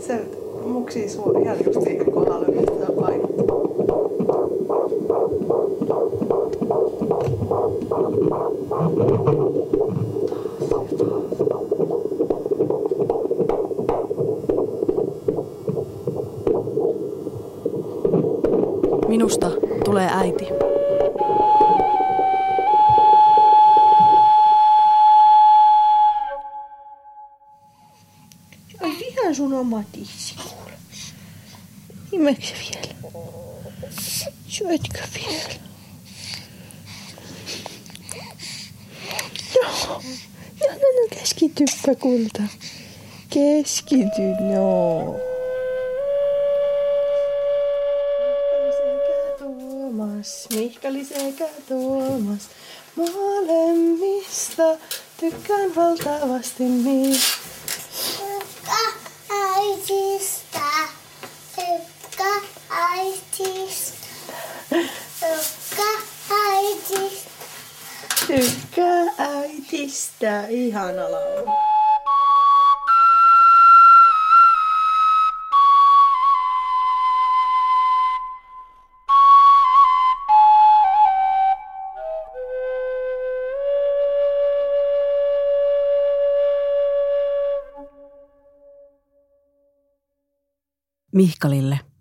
Se muksii sua ihan just siinä mistä. Minusta tulee äiti. Imeksä vielä? Syötkö vielä? Joo. No, no, no keskityppä kulta. Keskity, no. Tuomas, Mihkali sekä Tuomas. Molemmista tykkään valtavasti niin. Tykkä äitistä. Tykkä äitistä. Tykkä äitistä. Tykkää äitistä. Ihana laulu. Mihkalille.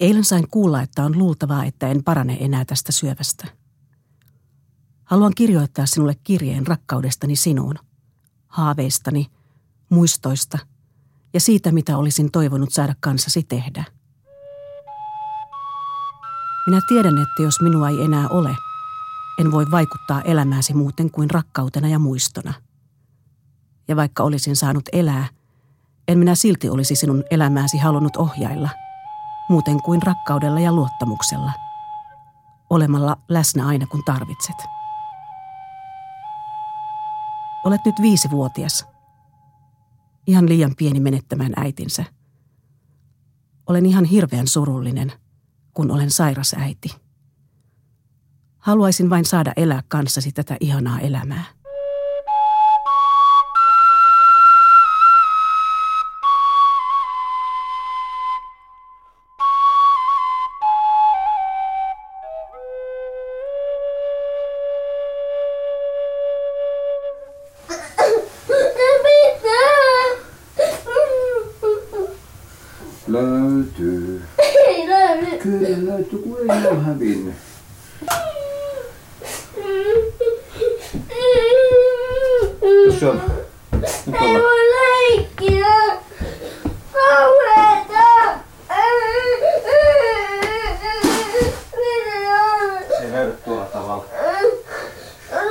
Eilen sain kuulla, että on luultavaa, että en parane enää tästä syövästä. Haluan kirjoittaa sinulle kirjeen rakkaudestani sinuun, haaveistani, muistoista ja siitä, mitä olisin toivonut saada kanssasi tehdä. Minä tiedän, että jos minua ei enää ole, en voi vaikuttaa elämääsi muuten kuin rakkautena ja muistona. Ja vaikka olisin saanut elää, en minä silti olisi sinun elämääsi halunnut ohjailla, muuten kuin rakkaudella ja luottamuksella, olemalla läsnä aina kun tarvitset. Olet nyt viisivuotias. Ihan liian pieni menettämään äitinsä. Olen ihan hirveän surullinen, kun olen sairas äiti. Haluaisin vain saada elää kanssasi tätä ihanaa elämää. Kyllä löytyy, kun ei ole hävinnyt. Tuossa on. Nyt Ei ollaan. voi leikkiä. Kauheeta. Se löydy tuolla tavalla.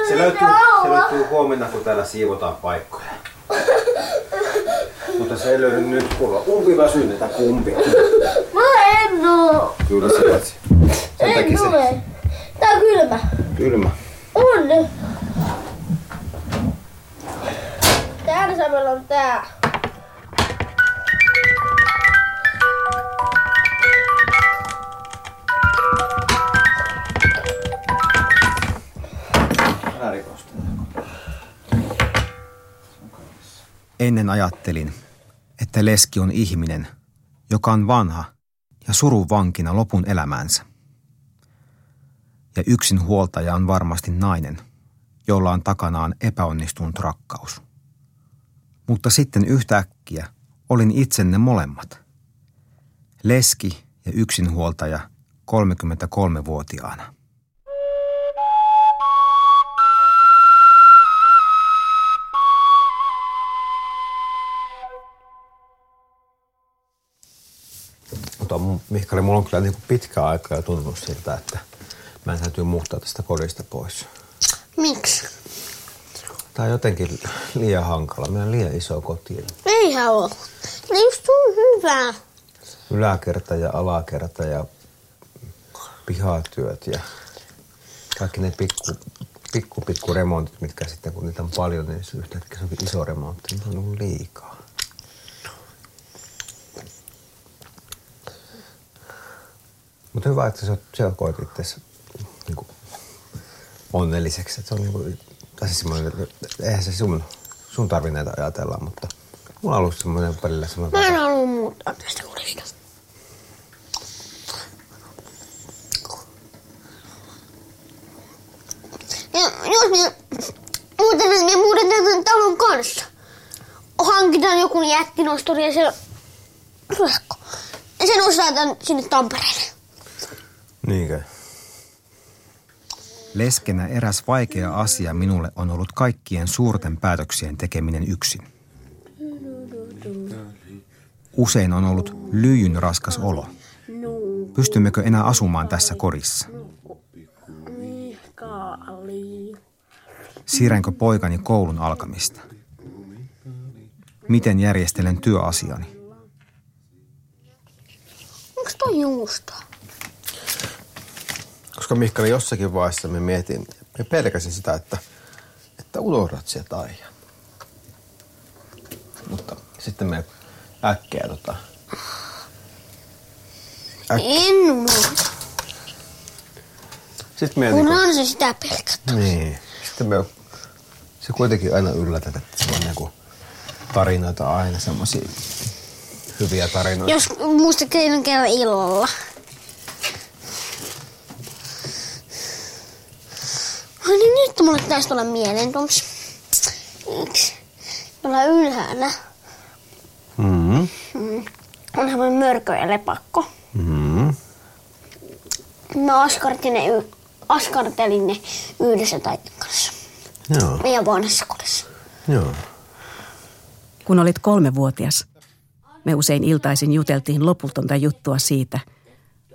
Se löytyy, se löytyy huomenna, kun täällä siivotaan paikkoja. Mutta se ei löydy nyt, kun on umpi väsyneitä kumpia. Mä en oo. Kyllä se löytyy. Sen En takia se ole. Tää on kylmä. kylmä. On. Täällä samalla on tää. Ennen ajattelin, että leski on ihminen, joka on vanha ja surun vankina lopun elämäänsä. Ja yksin huoltaja on varmasti nainen, jolla on takanaan epäonnistunut rakkaus. Mutta sitten yhtäkkiä olin itsenne molemmat. Leski ja yksinhuoltaja 33-vuotiaana. Mutta Mihkali, mulla on kyllä niin pitkä aika jo tuntunut siltä, että mä täytyy muuttaa tästä kodista pois. Miksi? Tää on jotenkin liian hankala. Meillä on liian iso koti. Eihän oo. Ne just on hyvä. Yläkerta ja alakerta ja pihatyöt ja kaikki ne pikku, pikku, pikku remontit, mitkä sitten kun niitä on paljon, niin yhtäkkiä se onkin iso remontti. Niitä on liikaa. Mutta hyvä, että sä, koet itse niin onnelliseksi. Että se on niin kuin, tai siis semmoinen, että eihän se sun, sun tarvi näitä ajatella, mutta Mulla on ollut semmoinen välillä Mä semmoinen... en halua muuttaa tästä kodista. Ja jos minä muuten minä muutetaan tämän talon kanssa. Hankitaan joku jättinostori ja se... Sen osataan sinne Tampereelle. Niinkö? Leskenä eräs vaikea asia minulle on ollut kaikkien suurten päätöksien tekeminen yksin. Usein on ollut lyijyn raskas olo. Pystymmekö enää asumaan tässä kodissa? Siirränkö poikani koulun alkamista? Miten järjestelen työasiani? Onks toi juustoa? Koska Mihkali jossakin vaiheessa me mietin, me pelkäsin sitä, että, että unohdat sieltä Aijan. Mutta sitten me äkkiä tota, En unohda. sitten me Kun niinku, on se sitä pelkät. niin, sitten me se kuitenkin aina yllätät, että se on niinku tarinoita aina semmosia hyviä tarinoita. Jos muista keinon kerran illalla. Ai niin nyt mulle taisi tulla mieleen tuossa. Yksi. Tuolla ylhäällä Mm-hmm. on semmoinen mörkö ja lepakko. Mm-hmm. Mä askartelin ne, y- askartelin ne yhdessä taitin kanssa. Joo, Meidän vanhassa kodissa. joo. Kun olit kolmevuotias, me usein iltaisin juteltiin lopultonta juttua siitä,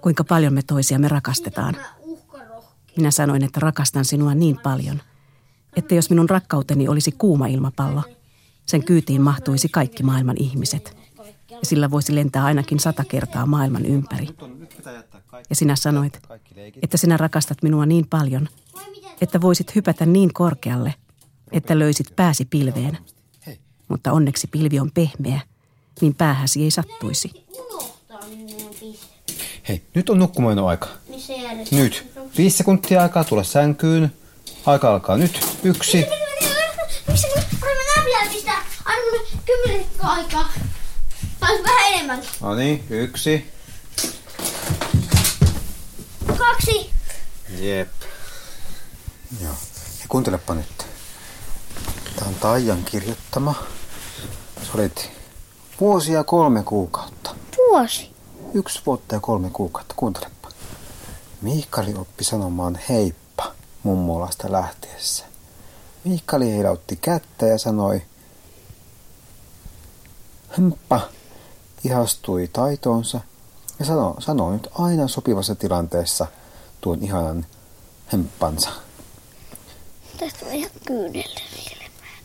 kuinka paljon me toisiamme rakastetaan. Minä sanoin, että rakastan sinua niin paljon, että jos minun rakkauteni olisi kuuma ilmapallo, sen kyytiin mahtuisi kaikki maailman ihmiset. Ja sillä voisi lentää ainakin sata kertaa maailman ympäri. Ja sinä sanoit, että sinä rakastat minua niin paljon, että voisit hypätä niin korkealle, että löysit pääsi pilveen. Mutta onneksi pilvi on pehmeä, niin päähäsi ei sattuisi. Hei, nyt on nukkumaan aika. Nyt. Viisi sekuntia aikaa tulla sänkyyn. Aika alkaa nyt. Yksi. Miksi pistää kymmenen aikaa? Tai vähän enemmän. No niin, yksi. Kaksi. Jep. Joo. Ja kuuntelepa nyt. Tämä on Taijan kirjoittama. Sä olit vuosia kolme kuukautta. Vuosi. Yksi vuotta ja kolme kuukautta. Kuuntelepa. Miikkali oppi sanomaan heippa mummolasta lähtiessä. Miikkali heilautti kättä ja sanoi Hemppa ihastui taitoonsa ja sanoi, sanoi nyt aina sopivassa tilanteessa tuon ihanan hemppansa. Tästä on ihan kyynelle silmään.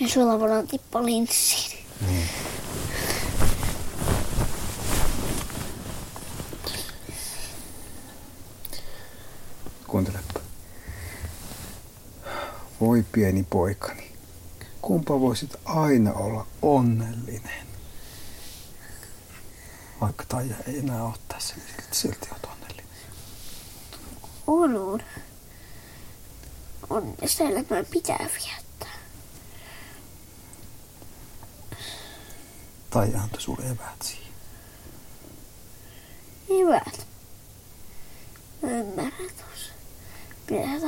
Ja sulla voidaan tippa linssiin. Kuuntelepa. Voi pieni poikani, kumpa voisit aina olla onnellinen. Vaikka Taija ei enää ole tässä, niin silti olet onnellinen. On, on. On, elämää pitää viettää. Taija antoi sulle eväät siihen. Hyvät. Mä ymmärrän tuossa. Pitää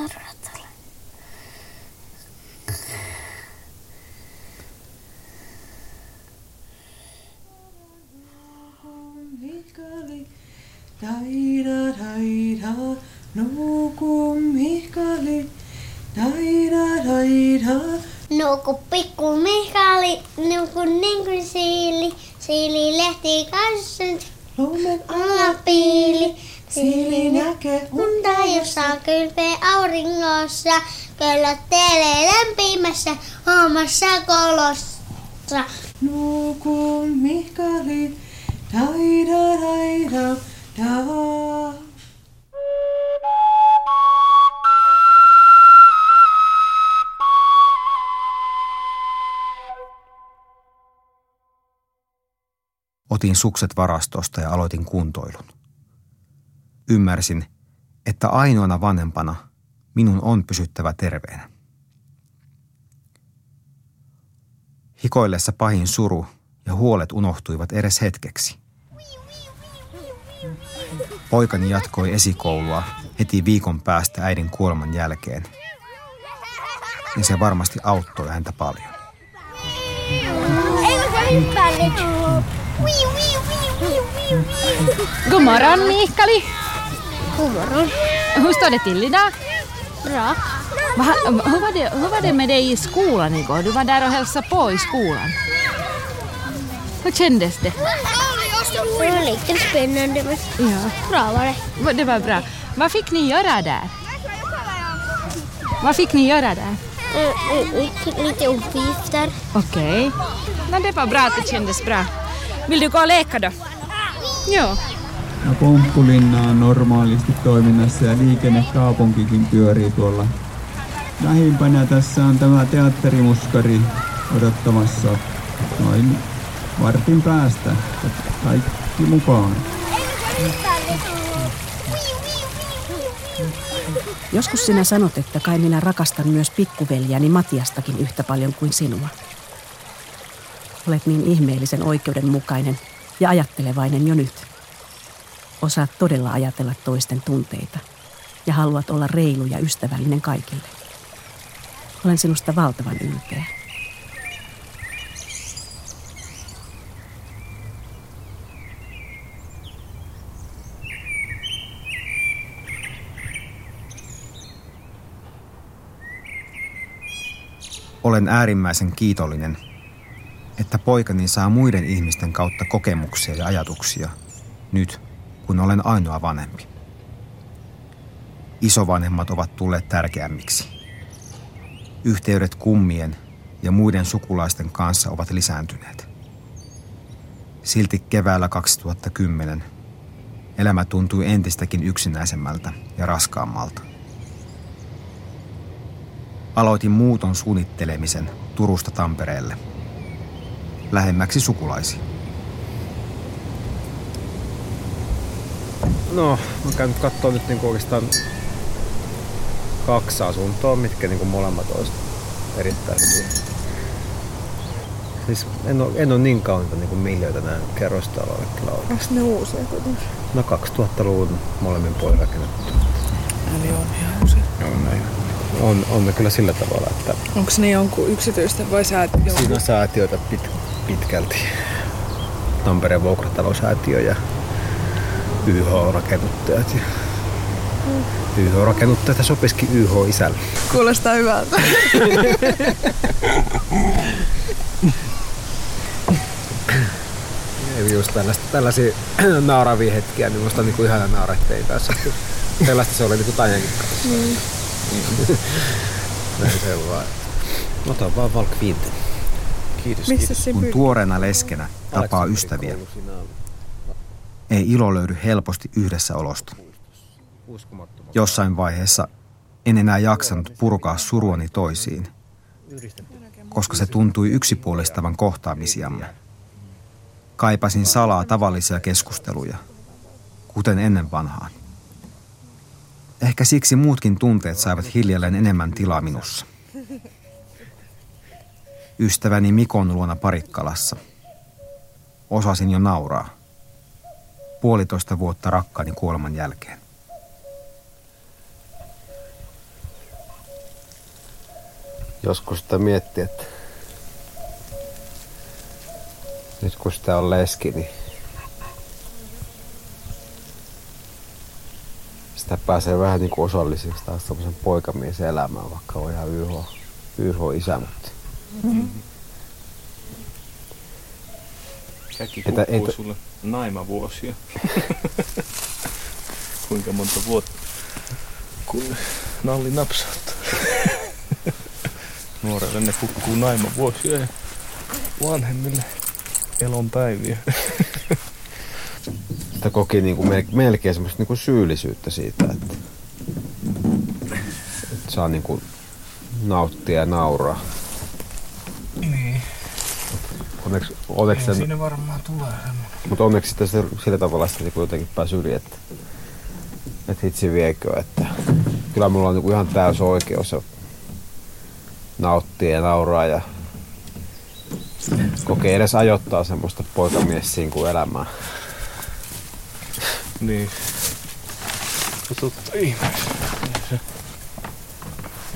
Otin sukset varastosta ja aloitin kuntoilun. Ymmärsin, että ainoana vanhempana minun on pysyttävä terveenä. Hikoillessa pahin suru ja huolet unohtuivat edes hetkeksi. Poikani jatkoi esikoulua heti viikon päästä äidin kuoleman jälkeen. Ja se varmasti auttoi häntä paljon. Eikö se hyppää nyt? God morgon Mikaeli! God morgon. Hur står det till idag? Bra. Va, hur, var det, hur var det med dig i skolan igår? Du var där och hälsade på i skolan. Hur kändes det? Det var lite spännande men Ja. bra var det. Det var bra. Vad fick ni göra där? Vad fick ni göra där? Eh, Lite, lite uppgifter. Okei. No det var bra att det kändes bra. Vill du gå och leka då? Joo. Ja Pomppulinna on normaalisti toiminnassa ja liikennekaupunkikin pyörii tuolla. Lähimpänä tässä on tämä teatterimuskari odottamassa noin vartin päästä. Kaikki mukaan. Joskus sinä sanot, että kai minä rakastan myös pikkuveljäni Matiastakin yhtä paljon kuin sinua. Olet niin ihmeellisen oikeudenmukainen ja ajattelevainen jo nyt. Osaat todella ajatella toisten tunteita ja haluat olla reilu ja ystävällinen kaikille. Olen sinusta valtavan ylpeä. Olen äärimmäisen kiitollinen, että poikani saa muiden ihmisten kautta kokemuksia ja ajatuksia nyt, kun olen ainoa vanhempi. Isovanhemmat ovat tulleet tärkeämmiksi. Yhteydet kummien ja muiden sukulaisten kanssa ovat lisääntyneet. Silti keväällä 2010 elämä tuntui entistäkin yksinäisemmältä ja raskaammalta. Aloitin muuton suunnittelemisen Turusta Tampereelle. Lähemmäksi sukulaisia. No, mä oon käynyt kattoo nyt niinku oikeastaan kaksi asuntoa, mitkä niinku molemmat olisi erittäin hyviä. Siis en ole, en ole niin kaunita niinku miljöitä näin kerrostaloille kyllä oikein. Onks ne uusia kuitenkin? No 2000-luvun molemmin puolin rakennettu. Eli on ihan uusia. On, näin. on, on ne kyllä sillä tavalla, että Onks ne jonkun yksityisten vai sä et siinä on säätiöitä pit, pitkälti. Tampereen vuokratalosäätiö ja YH-rakennuttajat. Ja YH-rakennuttajat sopisikin YH-isälle. Kuulostaa hyvältä. Eli just tällaista, tällaisia nauravia hetkiä, niin musta on niinku ihana naurattein kanssa. Tällaista se oli niinku Tajankin kanssa. Mm. Näin se on vaan. Ota vaan Valk Kiitos, se Kun tuoreena leskenä tapaa ystäviä, ei ilo löydy helposti yhdessä olosta. Jossain vaiheessa en enää jaksanut purkaa suruani toisiin, koska se tuntui yksipuolistavan kohtaamisiamme. Kaipasin salaa tavallisia keskusteluja, kuten ennen vanhaan. Ehkä siksi muutkin tunteet saivat hiljalleen enemmän tilaa minussa. Ystäväni Mikon luona Parikkalassa. Osasin jo nauraa. Puolitoista vuotta rakkaani kuoleman jälkeen. Joskus sitä miettii, että nyt kun sitä on leski, niin sitä pääsee vähän niin kuin osalliseksi taas semmoisen elämään, vaikka on ihan YH, YH-isä, mutta Säkin Etä- kuuluu etä- sulle naimavuosia. Kuinka monta vuotta? Kun nalli napsauttaa. Nuorelle ne kukkuu naimavuosia ja vanhemmille elonpäiviä. sitä koki niin kuin mel- melkein semmoista niin kuin syyllisyyttä siitä, että, että saa niin kuin nauttia ja nauraa. Niin. Onneksi, onneksi sen, Siinä varmaan tulee semmoinen. mutta onneksi sitä sillä tavalla sitten niin kuin jotenkin pääsi yli, että, että hitsi viekö, että kyllä mulla on niin kuin ihan täys oikeus ja nauttia ja nauraa ja kokee edes ajoittaa semmoista poikamies elämää. Niin. No totta ihmeessä.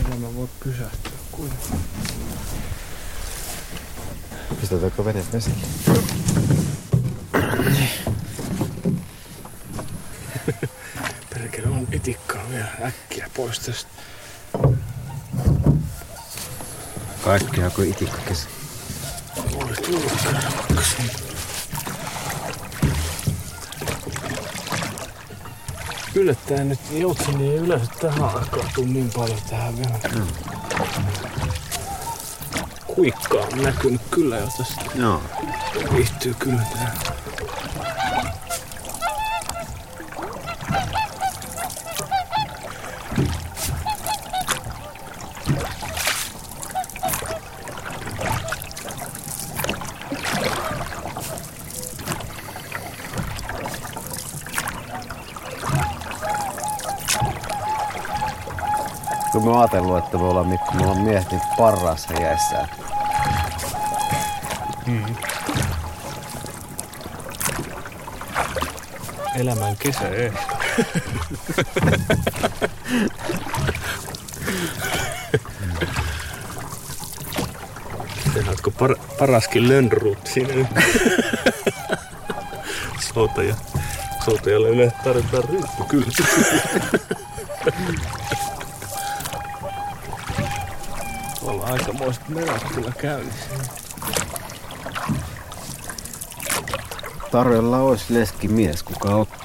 Elämä voi pysähtyä kuitenkaan. Pistetäänkö vene vesiin? Perkele on itikkaa vielä äkkiä pois tästä. Kaikkea kuin itikka kesä. Voi tulla siitä. Yllättäen nyt joutseni ei yleensä tähän aikaan tuu niin paljon tähän vielä. Mm. Kuikkaa on näkynyt kyllä jo tästä. Joo. Viihtyy kyllä. Kun mä oon ajatellut, että me ollaan Mikko, me ollaan miehet niin parhaassa iässä. Mm. Elämän kesä ei. Tehdäänkö par, paraskin lönnruut siinä nyt? Soutaja. Soutajalle yleensä tarvitaan ryppy kyllä. Ollaan aikamoiset menot kyllä käynnissä. Tarjolla olisi leski mies, kuka ottaa.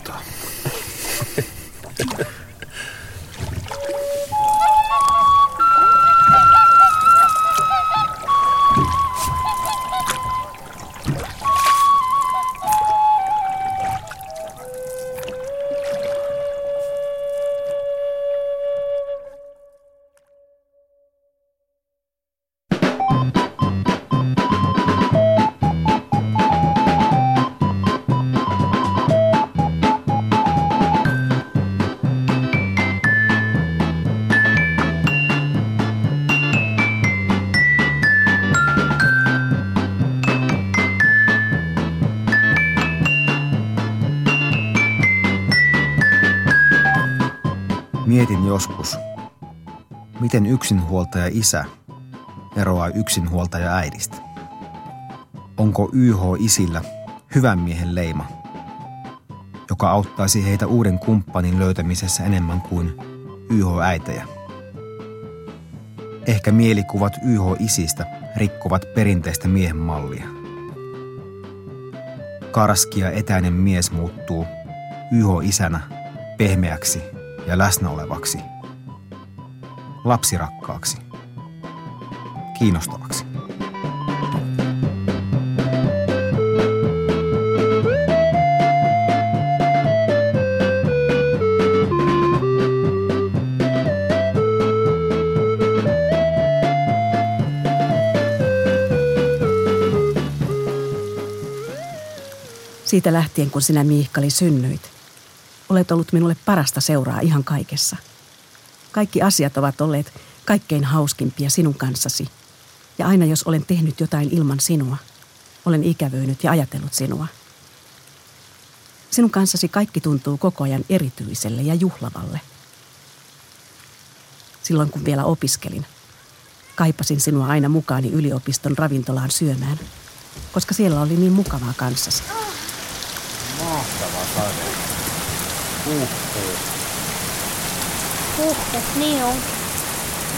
Joskus, miten yksinhuoltaja isä eroaa yksinhuoltaja äidistä. Onko YH isillä hyvän miehen leima, joka auttaisi heitä uuden kumppanin löytämisessä enemmän kuin YH äitejä? Ehkä mielikuvat YH isistä rikkovat perinteistä miehen mallia. Karski ja etäinen mies muuttuu YH isänä pehmeäksi ja läsnä olevaksi, lapsirakkaaksi, kiinnostavaksi. Siitä lähtien, kun sinä Miikkali synnyit, olet ollut minulle parasta seuraa ihan kaikessa. Kaikki asiat ovat olleet kaikkein hauskimpia sinun kanssasi. Ja aina jos olen tehnyt jotain ilman sinua, olen ikävöinyt ja ajatellut sinua. Sinun kanssasi kaikki tuntuu koko ajan erityiselle ja juhlavalle. Silloin kun vielä opiskelin, kaipasin sinua aina mukaani yliopiston ravintolaan syömään, koska siellä oli niin mukavaa kanssasi. Huhhuh. Huhhuh, niin on.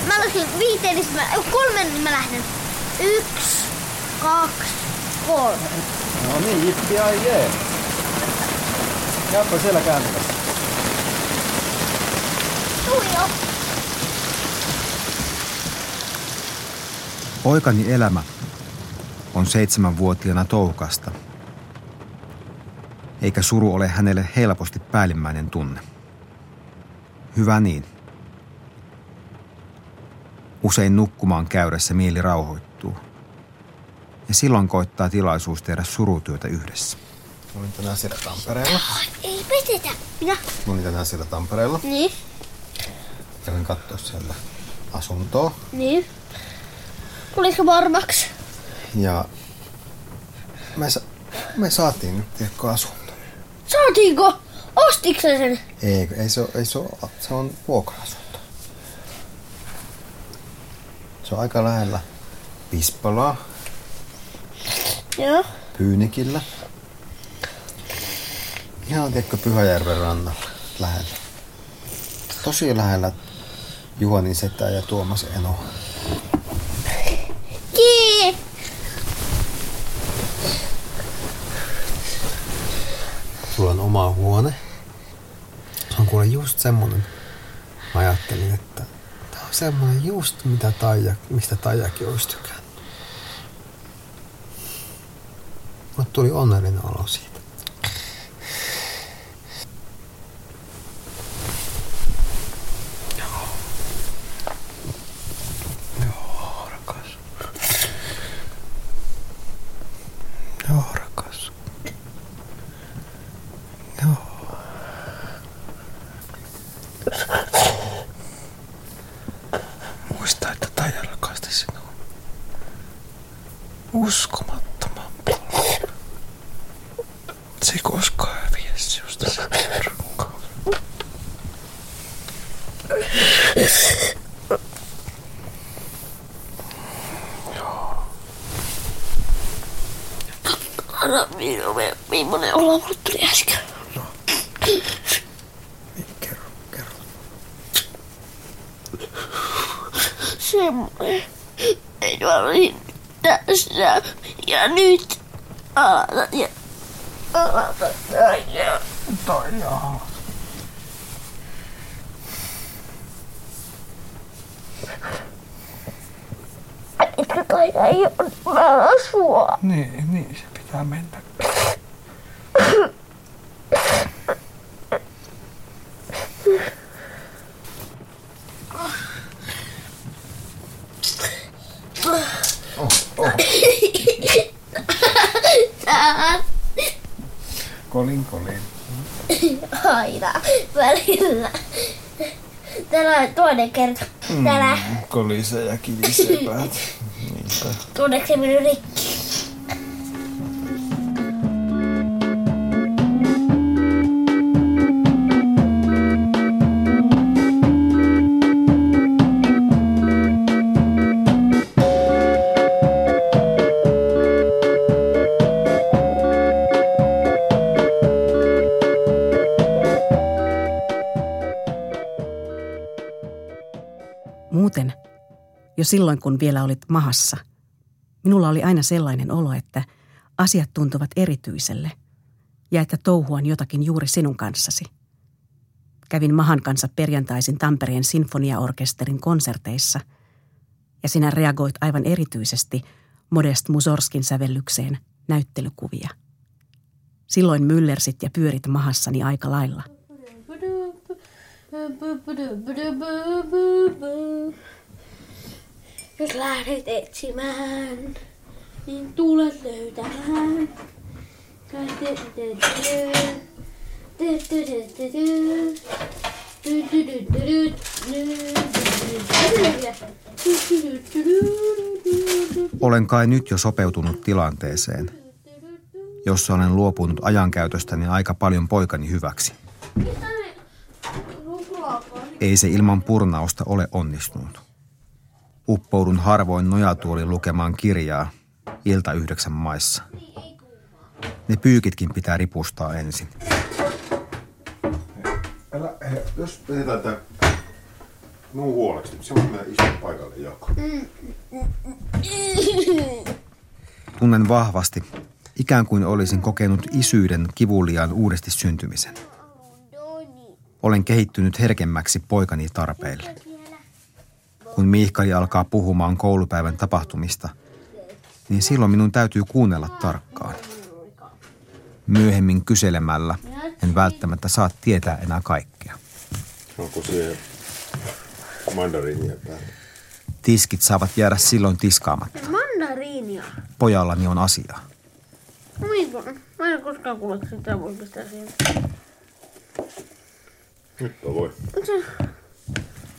Mä lasken viiteen, niin mä, kolmen, niin mä lähden. Yksi, kaksi, kolme. No niin, jippi ai jee. Jaakko siellä kääntymässä. Tuijo. Poikani elämä on seitsemänvuotiaana toukasta, eikä suru ole hänelle helposti päällimmäinen tunne. Hyvä niin. Usein nukkumaan käydessä mieli rauhoittuu. Ja silloin koittaa tilaisuus tehdä surutyötä yhdessä. Mä olin tänään siellä Tampereella. Ei petetä. Minä? Mä olin tänään siellä Tampereella. Niin, Kävin katsoa siellä asuntoa. niin. Tulisiko varmaksi? Ja Me, sa- me saatiin nyt tiedätkö asunto. Saatiinko? Ostitko sen? Ei, ei se, ei se, ole, se on vuokra-asunto. Se on aika lähellä Pispalaa, Joo. Pyynikillä. Ihan tiedätkö Pyhäjärven rannalla lähellä. Tosi lähellä Juhanin setä ja Tuomas Eno. Kii! Sulla on oma huone. Se on kuule just semmonen. Mä ajattelin, että tää on semmonen just mitä Taija, mistä Taijakin olisi tykännyt. Mut tuli onnellinen olo siitä. Joo, rakas. Joo, rakas. Joo. Muista, että Taija rakasti sinua. Uskomattoman paljon. Se ei koskaan häviä sinusta se rakkaus. Anna minulle, millainen olo mulle tuli äsken. Kerro, kerro. Semmoinen. Mä olin tässä ja nyt alata ja alata ja Taija. Etkö kai ei ole mä asua? Niin, niin se pitää mennä. Tää Kolin, kolin. aina välillä. Täällä on toinen kerta. Täällä Kolisee ja kilisee päät. Niinpä. tunneeko se minun rikki? Jo silloin kun vielä olit mahassa, minulla oli aina sellainen olo, että asiat tuntuvat erityiselle ja että touhuan jotakin juuri sinun kanssasi. Kävin Mahan kanssa perjantaisin Tampereen sinfoniaorkesterin konserteissa ja sinä reagoit aivan erityisesti Modest Musorskin sävellykseen näyttelykuvia. Silloin myllersit ja pyörit mahassani aika lailla. Jos lähdet etsimään, niin tulet löytämään. Olen kai nyt jo sopeutunut tilanteeseen, jossa olen luopunut ajankäytöstäni aika paljon poikani hyväksi. Ei se ilman purnausta ole onnistunut. Uppoudun harvoin nojatuolin lukemaan kirjaa ilta yhdeksän maissa. Ne pyykitkin pitää ripustaa ensin. Älä, he, jos vedetään tää minun huoleksi, niin se on meidän isän paikalle jako. Tunnen vahvasti, ikään kuin olisin kokenut isyyden kivuliaan uudesti syntymisen. Olen kehittynyt herkemmäksi poikani tarpeille. Kun Miihkali alkaa puhumaan koulupäivän tapahtumista, niin silloin minun täytyy kuunnella tarkkaan. Myöhemmin kyselemällä en välttämättä saa tietää enää kaikkea. Onko siihen mandariinia päällä? Tiskit saavat jäädä silloin tiskaamatta. Mandariinia. Pojallani on asiaa. Minkä? Mä en koskaan kuullut sitä voi pistää siihen. Nyt on voi. Se...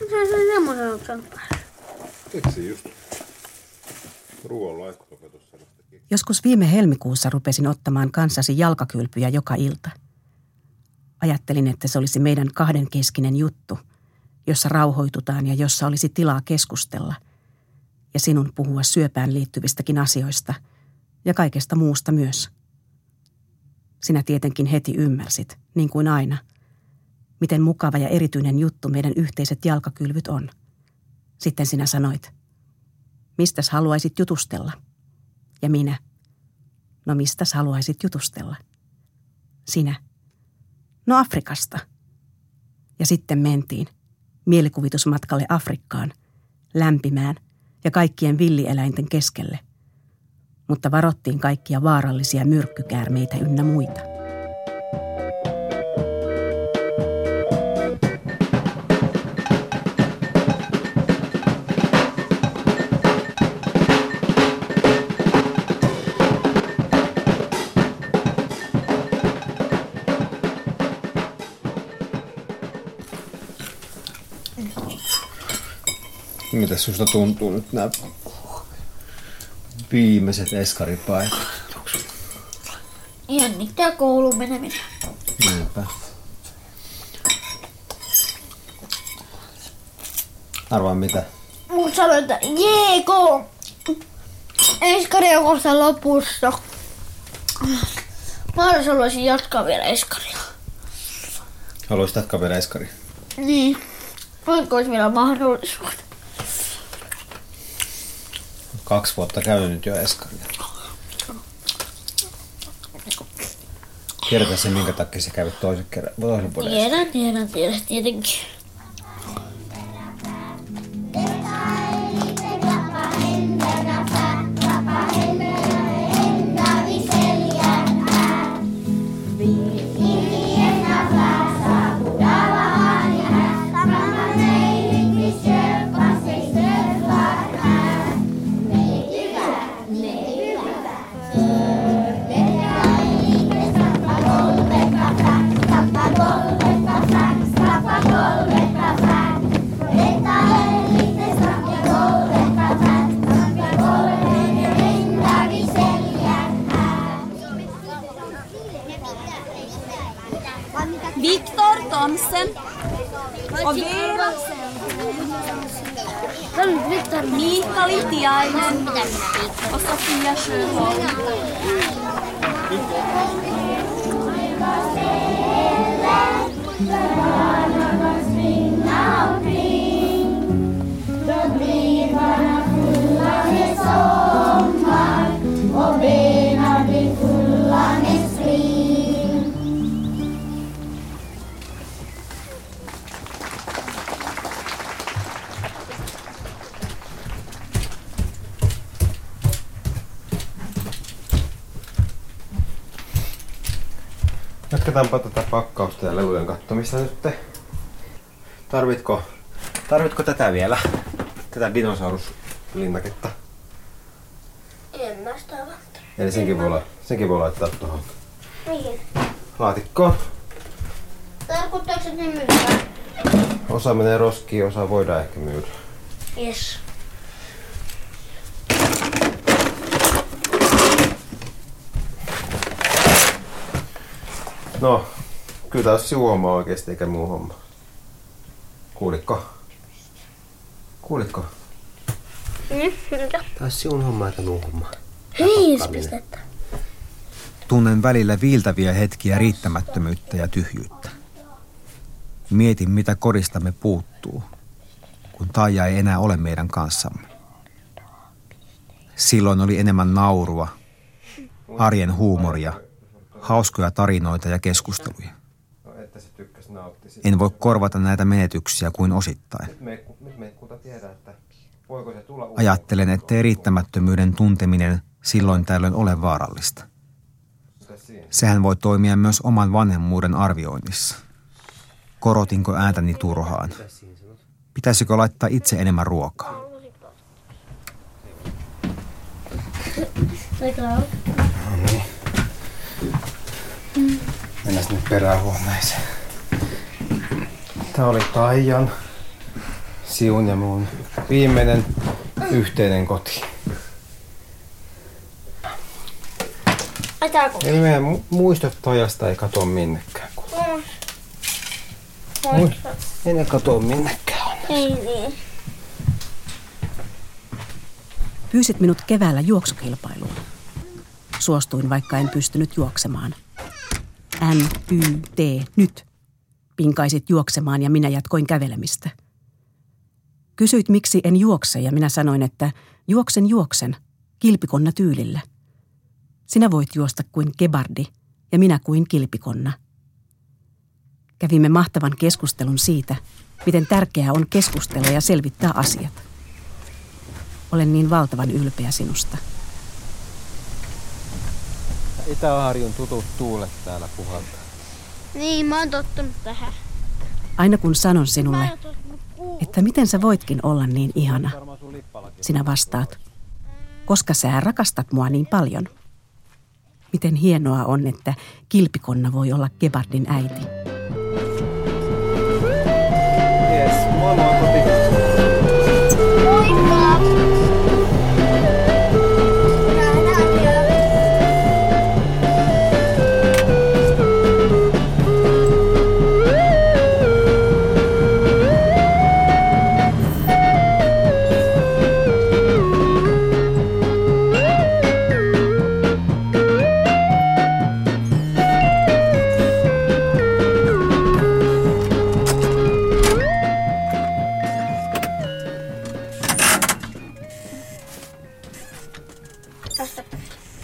Se se semmoisen saanut päälle. Keksi just. Joskus viime helmikuussa rupesin ottamaan kanssasi jalkakylpyjä joka ilta. Ajattelin, että se olisi meidän kahden keskinen juttu, jossa rauhoitutaan ja jossa olisi tilaa keskustella ja sinun puhua syöpään liittyvistäkin asioista ja kaikesta muusta myös. Sinä tietenkin heti ymmärsit, niin kuin aina, miten mukava ja erityinen juttu meidän yhteiset jalkakylvyt on. Sitten sinä sanoit, mistäs haluaisit jutustella? Ja minä, no mistäs haluaisit jutustella? Sinä, no Afrikasta. Ja sitten mentiin mielikuvitusmatkalle Afrikkaan, lämpimään ja kaikkien villieläinten keskelle. Mutta varottiin kaikkia vaarallisia myrkkykäärmeitä ynnä muita. Miten susta tuntuu nyt nämä viimeiset eskaripaikat? Jännittää kouluun meneminen. Niinpä. Arvaa mitä? Mut sanoi, että jee, koulu. Eskari on kohta lopussa. Mä haluaisin jatkaa vielä eskaria. Haluaisit jatkaa vielä eskari? Niin. Vaikka olisi vielä mahdollisuus. Kaksi vuotta käynyt nyt jo eskaria. Tiedätkö se, minkä takia sä kävit toisen kerran, toisen vuoden Tiedän, tiedän, tiedän, tietenkin. Tarvitko, tarvitko tätä vielä? Tätä dinosauruslinnaketta. En mä sitä välttämättä. Eli senkin voi, la- senkin voi laittaa tuohon Mihin? laatikkoon. Tarkoittaako se, ne myydään? Osa menee roskiin, osa voidaan ehkä myydä. Yes. No, kyllä sinun homma oikeesti eikä muu homma. Kuulitko? Kuulitko? Mm, olisi sinun homma eikä muu homma. Viisi pistettä. Tunnen välillä viiltäviä hetkiä riittämättömyyttä ja tyhjyyttä. Mietin, mitä koristamme puuttuu, kun Taija ei enää ole meidän kanssamme. Silloin oli enemmän naurua, arjen huumoria, hauskoja tarinoita ja keskusteluja. Että. En voi korvata näitä menetyksiä kuin osittain. Että Ajattelen, ettei riittämättömyyden tunteminen silloin tällöin ole vaarallista. Sehän voi toimia myös oman vanhemmuuden arvioinnissa. Korotinko ääntäni turhaan? Pitäisikö laittaa itse enemmän ruokaa? No niin. Mennään nyt perähuoneeseen. Tää oli Taijan, Siun ja mun viimeinen yhteinen koti. Eli meidän mu- muistot pajasta ei katoa minnekään. Mm. Mui- ei ne katoa minnekään. Ei niin. Pyysit minut keväällä juoksukilpailuun. Suostuin, vaikka en pystynyt juoksemaan. N, Y, T, nyt. Pinkaisit juoksemaan ja minä jatkoin kävelemistä. Kysyit, miksi en juokse ja minä sanoin, että juoksen juoksen, kilpikonna tyylillä. Sinä voit juosta kuin kebardi ja minä kuin kilpikonna. Kävimme mahtavan keskustelun siitä, miten tärkeää on keskustella ja selvittää asiat. Olen niin valtavan ylpeä sinusta. Itä-Harjun tutut tuulet täällä puhaltaa. Niin, mä oon tottunut tähän. Aina kun sanon sinulle, että miten sä voitkin olla niin ihana, sinä vastaat, koska sä rakastat mua niin paljon. Miten hienoa on, että kilpikonna voi olla kebardin äiti. Yes,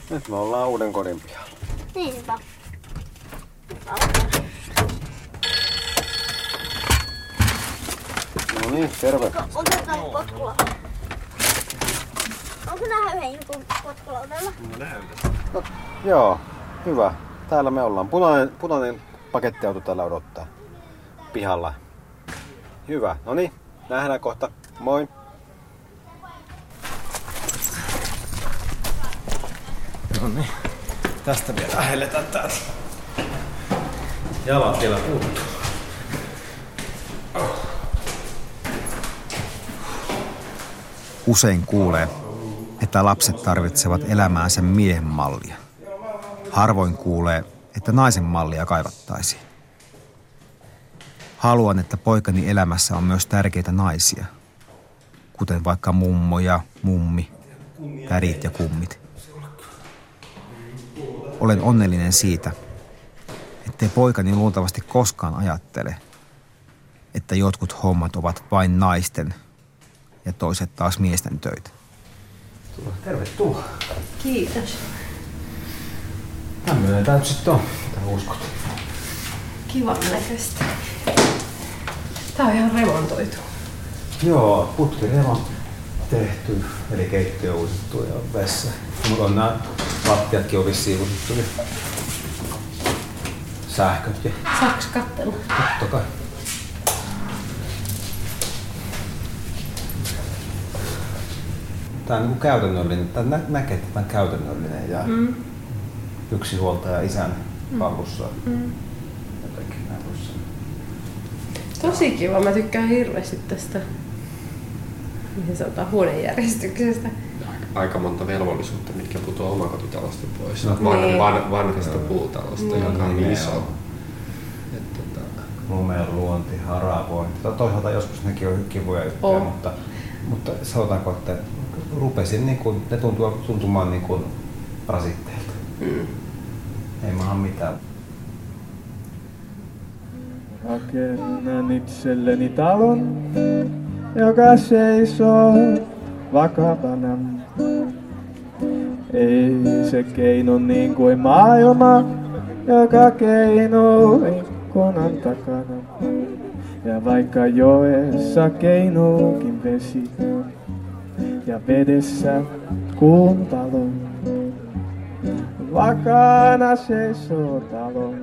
Nyt me ollaan uuden kodin pihalla. Niinpä. No niin, terve. Otetaan potkula. Onko nää yhden jutun potkulaudella? Joo, hyvä. Täällä me ollaan. Punainen, punainen pakettiauto täällä odottaa pihalla. Hyvä. No niin, nähdään kohta. Moi. No niin, tästä vielä helletään täältä. Jalat vielä puuttuu. Usein kuulee, että lapset tarvitsevat elämäänsä miehen mallia. Harvoin kuulee, että naisen mallia kaivattaisiin. Haluan, että poikani elämässä on myös tärkeitä naisia, kuten vaikka mummo ja mummi, tärit ja kummit. Olen onnellinen siitä, ettei poikani luultavasti koskaan ajattele, että jotkut hommat ovat vain naisten ja toiset taas miesten töitä. Tervetuloa. Kiitos. Tämmöinen tää nyt sitten on, mitä uskot. Kivan näköistä. Tää on ihan remontoitu. Joo, putkiremo tehty, eli keittiö uusittu ja vessa. Mutta on nämä lattiatkin on vissiin uusittu. ja Sähköt ja Saaks katsella? totta kai. Tää on niinku käytännöllinen, tää nä- näkee, että tää on käytännöllinen ja Mm. yksi huoltaja isän Mm. hallussa. Mm. Jotenkin näin. Tosi kiva. Mä tykkään hirveästi tästä miten sanotaan, huonejärjestyksestä. aika monta velvollisuutta, mitkä putoaa omakotitalosta pois. No. Van, Niin. van, vanhasta puutalosta, Niin. joka on Niin, iso. joo. Et, tota, lumeen luonti, haravointi. To- Toisaalta joskus nekin on kivoja juttuja, On. mutta, mutta sanotaanko, että rupesin niin kuin, ne tuntuu, tuntumaan niin kuin rasitteilta. Mm. Ei mä mitään. Rakennan itselleni talon, joka seisoo vakavana. Ei se keino niin kuin maailma, joka keinoo ikkunan takana. Ja vaikka joessa keinookin vesi, ja vedessä kuun talo, vakana seisoo talo.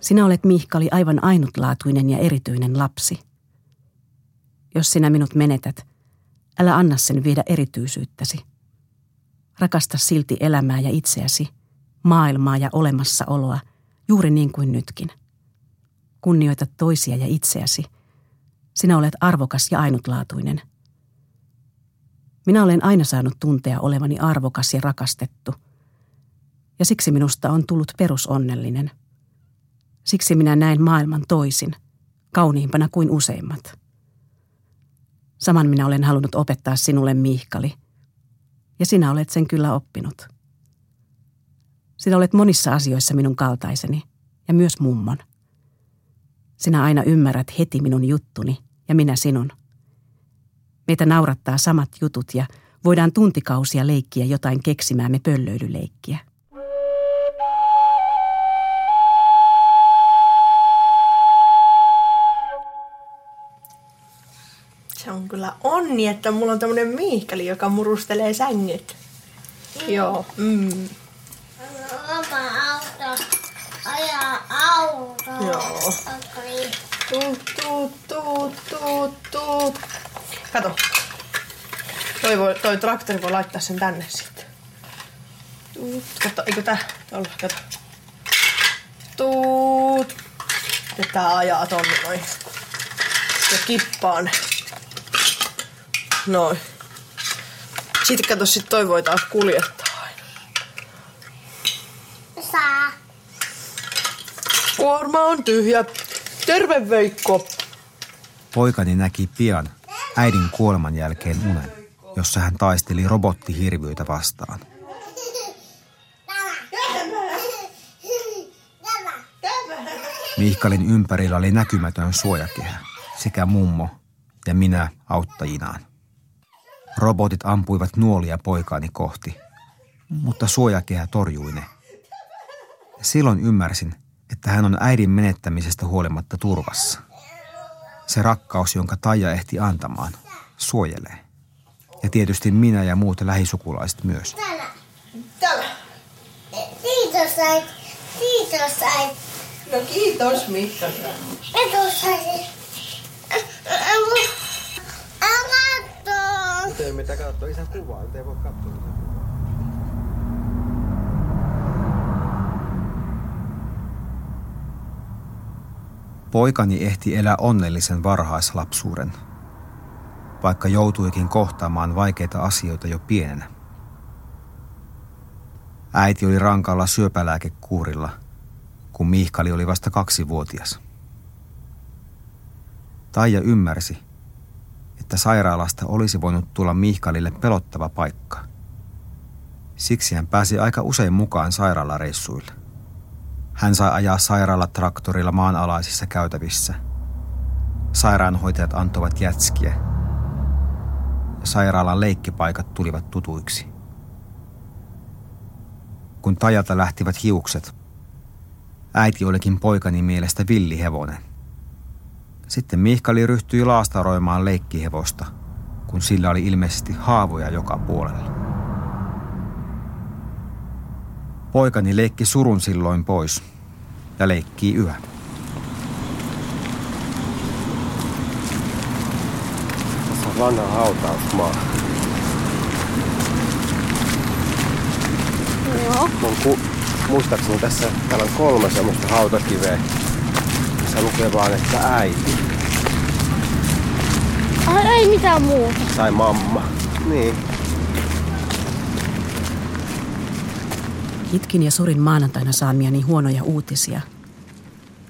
Sinä olet Mihkali aivan ainutlaatuinen ja erityinen lapsi. Jos sinä minut menetät, älä anna sen viedä erityisyyttäsi. Rakasta silti elämää ja itseäsi, maailmaa ja olemassaoloa, juuri niin kuin nytkin. Kunnioita toisia ja itseäsi. Sinä olet arvokas ja ainutlaatuinen. Minä olen aina saanut tuntea olevani arvokas ja rakastettu. Ja siksi minusta on tullut perusonnellinen. Siksi minä näen maailman toisin, kauniimpana kuin useimmat. Saman minä olen halunnut opettaa sinulle, Mihkali. Ja sinä olet sen kyllä oppinut. Sinä olet monissa asioissa minun kaltaiseni, ja myös mummon. Sinä aina ymmärrät heti minun juttuni, ja minä sinun. Meitä naurattaa samat jutut, ja voidaan tuntikausia leikkiä jotain keksimäämme pöllöilyleikkiä. On kyllä onni, että mulla on tämmönen miihkali, joka murustelee sängyt. Joo. Mm. Oma auto. Ajaa auto. Joo. Tuut, tuut, tuut, tuut, tuut. Kato. Toi, voi, toi traktori voi laittaa sen tänne sitten. Tuut. Kato, eikö tää? Tuolla, kato. Tuut. Ja tää ajaa tonne noin. Ja kippaan. Noin. Sitten kato, sit toi voi taas kuljettaa aina. Saa. Kuorma on tyhjä. Terve Veikko. Poikani näki pian äidin kuoleman jälkeen unen, jossa hän taisteli robottihirviöitä vastaan. Mihkalin ympärillä oli näkymätön suojakehä, sekä mummo ja minä auttajinaan. Robotit ampuivat nuolia poikaani kohti, mutta suojakehä torjui ne. Silloin ymmärsin, että hän on äidin menettämisestä huolimatta turvassa. Se rakkaus, jonka Taija ehti antamaan, suojelee. Ja tietysti minä ja muut lähisukulaiset myös. Täällä. Täällä. Kiitos äit. Kiitos äit. No kiitos Mikka. Kiitos äit. Ei mitä katsoa isän kuvaa, nyt ei voi katsoa isän kuvaa. Poikani ehti elää onnellisen varhaislapsuuden, vaikka joutuikin kohtaamaan vaikeita asioita jo pienenä. Äiti oli rankalla syöpälääkekuurilla, kun Mihkali oli vasta kaksivuotias. Taija ymmärsi, että sairaalasta olisi voinut tulla Mihkalille pelottava paikka. Siksi hän pääsi aika usein mukaan sairaalareissuille. Hän sai ajaa sairaalatraktorilla maanalaisissa käytävissä. Sairaanhoitajat antoivat jätskiä. Sairaalan leikkipaikat tulivat tutuiksi. Kun Tajalta lähtivät hiukset, äiti olikin poikani mielestä villihevonen. Sitten Mihkali ryhtyi laastaroimaan leikkihevosta, kun sillä oli ilmeisesti haavoja joka puolella. Poikani leikki surun silloin pois ja leikkii yhä. Tässä on vanha hautausmaa. Joo. Mun ku, muistaakseni tässä täällä on kolme semmoista hautakiveä. Tässä lukee vaan, että äiti. Ai, ei mitään muuta. Tai mamma. Niin. Itkin ja surin maanantaina saamiani huonoja uutisia.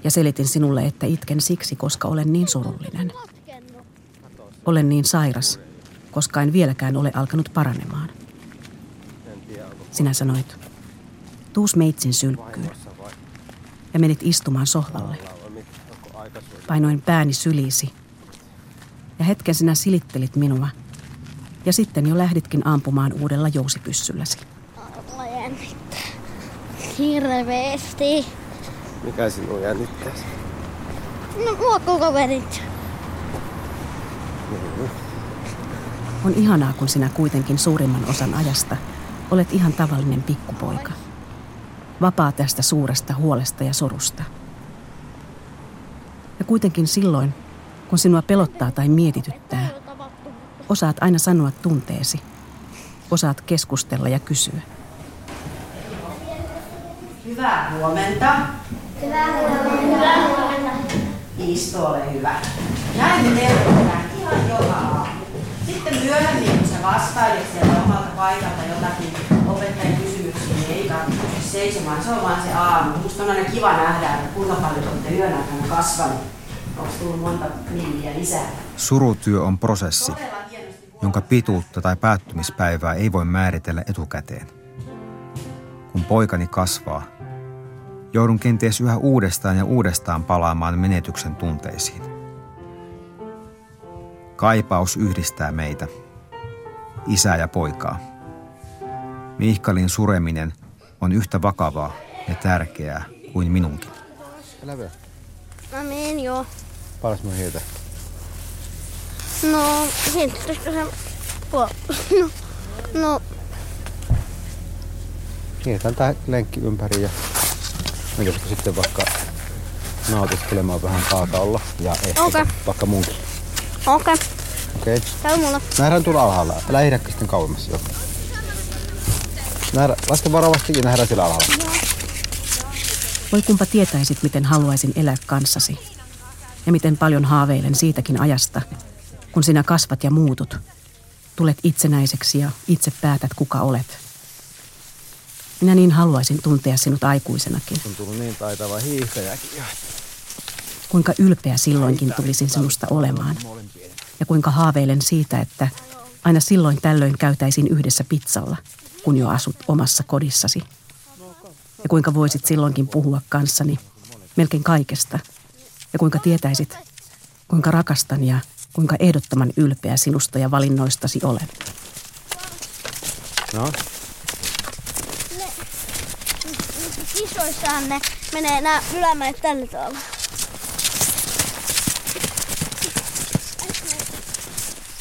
Ja selitin sinulle, että itken siksi, koska olen niin surullinen. Olen niin sairas, koska en vieläkään ole alkanut paranemaan. Sinä sanoit, tuus meitsin sylkkyyn. Ja menit istumaan sohvalle. Painoin pääni syliisi. Ja hetken sinä silittelit minua. Ja sitten jo lähditkin ampumaan uudella jousipyssylläsi. Mulla jännittää. Hirveesti. Mikä sinun jännittää? No, luokkokaverit. On ihanaa, kun sinä kuitenkin suurimman osan ajasta olet ihan tavallinen pikkupoika. Vapaa tästä suuresta huolesta ja sorusta. Ja kuitenkin silloin, kun sinua pelottaa tai mietityttää, osaat aina sanoa tunteesi. Osaat keskustella ja kysyä. Hyvää huomenta. Hyvää huomenta. Istu, ole hyvä. Näin me ihan joka aamu. Sitten myöhemmin, kun sä vastailet sieltä omalta paikalta jotakin seisomaan. Se on vaan se aamu. Musta on aina kiva nähdä, että kuinka paljon te olette yön aikana kasvanut. Onko tullut monta milliä lisää? Surutyö on prosessi, jonka pituutta tai päättymispäivää ei voi määritellä etukäteen. Kun poikani kasvaa, joudun kenties yhä uudestaan ja uudestaan palaamaan menetyksen tunteisiin. Kaipaus yhdistää meitä, isää ja poikaa. Mihkalin sureminen on yhtä vakavaa ja tärkeää kuin minunkin. Lävö. Mä menen joo. Paras mun hiiltä. No, sitten se... No, no, Hiiletään tää lenkki ympäri ja menetkö sitten vaikka nautiskelemaan vähän kaakaolla ja ehkä Okei. vaikka munkin. okei. Okay. Okei. Okay. Käy mulla. Nähdään tuolla alhaalla. Älä hihdäkö sitten kauemmas. Joo. Nähdään, laske varovasti ja nähdään sillä alhaalla. Voi kumpa tietäisit, miten haluaisin elää kanssasi. Ja miten paljon haaveilen siitäkin ajasta, kun sinä kasvat ja muutut. Tulet itsenäiseksi ja itse päätät, kuka olet. Minä niin haluaisin tuntea sinut aikuisenakin. On tullut niin taitava hiihtäjäkin. Kuinka ylpeä silloinkin tulisin sinusta olemaan. Ja kuinka haaveilen siitä, että aina silloin tällöin käytäisiin yhdessä pizzalla, kun jo asut omassa kodissasi. Ja kuinka voisit silloinkin puhua kanssani melkein kaikesta. Ja kuinka tietäisit, kuinka rakastan ja kuinka ehdottoman ylpeä sinusta ja valinnoistasi olen. No, Kisoissaan ne menee nämä ylämäet tällä tavalla.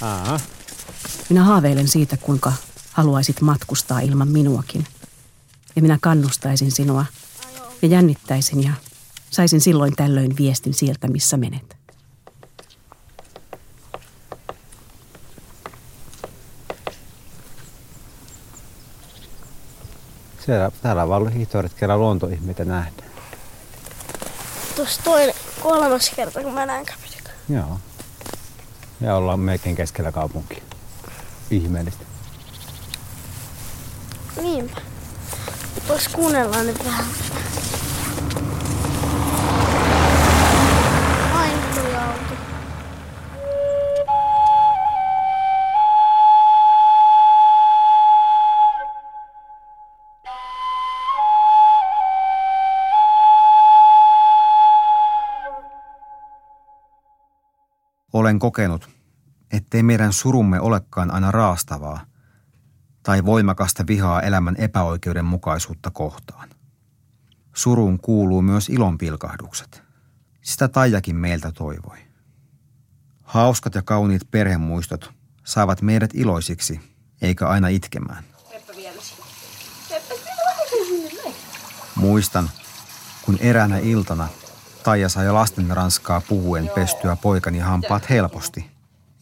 Aha. Minä haaveilen siitä, kuinka haluaisit matkustaa ilman minuakin. Ja minä kannustaisin sinua ja jännittäisin ja saisin silloin tällöin viestin sieltä, missä menet. siellä, täällä on ollut hiihtoretkellä luontoihmeitä nähdään. Tuossa toinen, kolmas kerta, kun mä näen käpytikön. Joo. Ja ollaan melkein keskellä kaupunkia. Ihmeellistä. Niinpä. Vois kuunnella nyt vähän. Olen kokenut, ettei meidän surumme olekaan aina raastavaa tai voimakasta vihaa elämän epäoikeudenmukaisuutta kohtaan. Suruun kuuluu myös ilonpilkahdukset. Sitä Taijakin meiltä toivoi. Hauskat ja kauniit perhemuistot saavat meidät iloisiksi, eikä aina itkemään. Muistan, kun eräänä iltana Taija sai lasten ranskaa puhuen pestyä poikani hampaat helposti,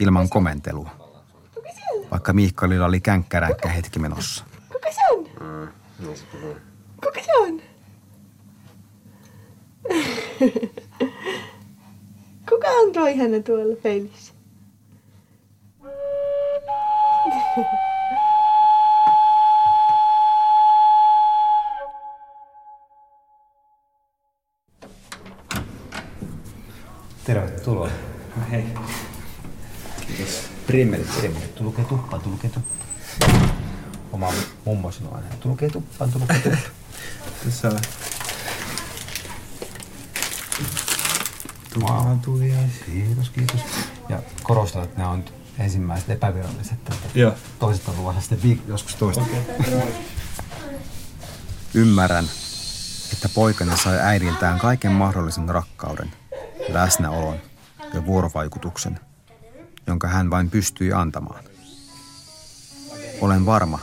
ilman komentelua. Vaikka Miikkalilla oli känkkäränkkä hetki menossa. Kuka se on? Kuka se on? Kuka on tuo ihana tuolla peilissä? Tervetuloa. Hei. Kiitos. Primmerit, primmerit. Tulkee tuppaan, tulkee tuppaan. Oma mummo sanoo aina, tulkee tuppaan, tulkee tuppaan. Tässä on. Tuli Kiitos, kiitos. Ja korostan, että nämä on ensimmäiset epäviralliset. Joo. Toiset on luvassa sitten viik- joskus toista. Ymmärrän, että poikani sai äidiltään kaiken mahdollisen rakkauden, läsnäolon ja vuorovaikutuksen, jonka hän vain pystyi antamaan. Olen varma,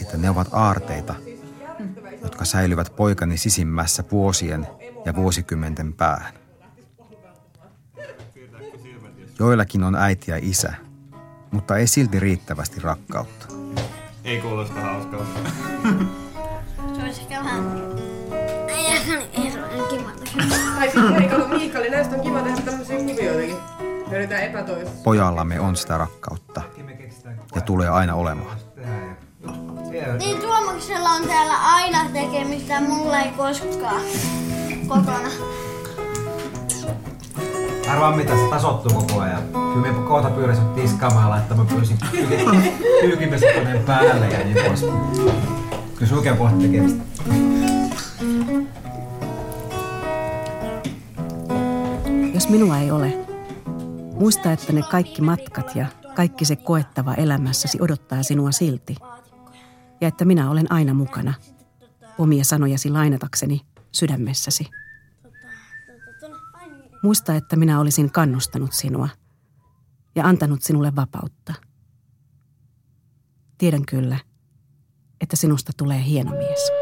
että ne ovat aarteita, jotka säilyvät poikani sisimmässä vuosien ja vuosikymmenten päähän. Joillakin on äiti ja isä, mutta ei silti riittävästi rakkautta. Ei kuulosta hauskalta. Se olisi ehkä vähän... Ei niin hirveän kivalta. Tai sitten Miikali, näistä on kiva tehdä tämmöisiä kuvioitakin. Pojallamme on sitä rakkautta ja tulee aina olemaan. Niin Tuomaksella on täällä aina tekemistä, mulla ei koskaan kotona. Arvaa mitä, se tasottuu koko ajan. Kyllä me kohta pyydän tiskaamaan ja laittamaan pyysin pyykimesukoneen päälle ja niin pois. Kyllä sulkee kohta tekemistä. Jos minua ei ole, muista, että ne kaikki matkat ja kaikki se koettava elämässäsi odottaa sinua silti. Ja että minä olen aina mukana, omia sanojasi lainatakseni sydämessäsi. Muista, että minä olisin kannustanut sinua ja antanut sinulle vapautta. Tiedän kyllä, että sinusta tulee hieno mies.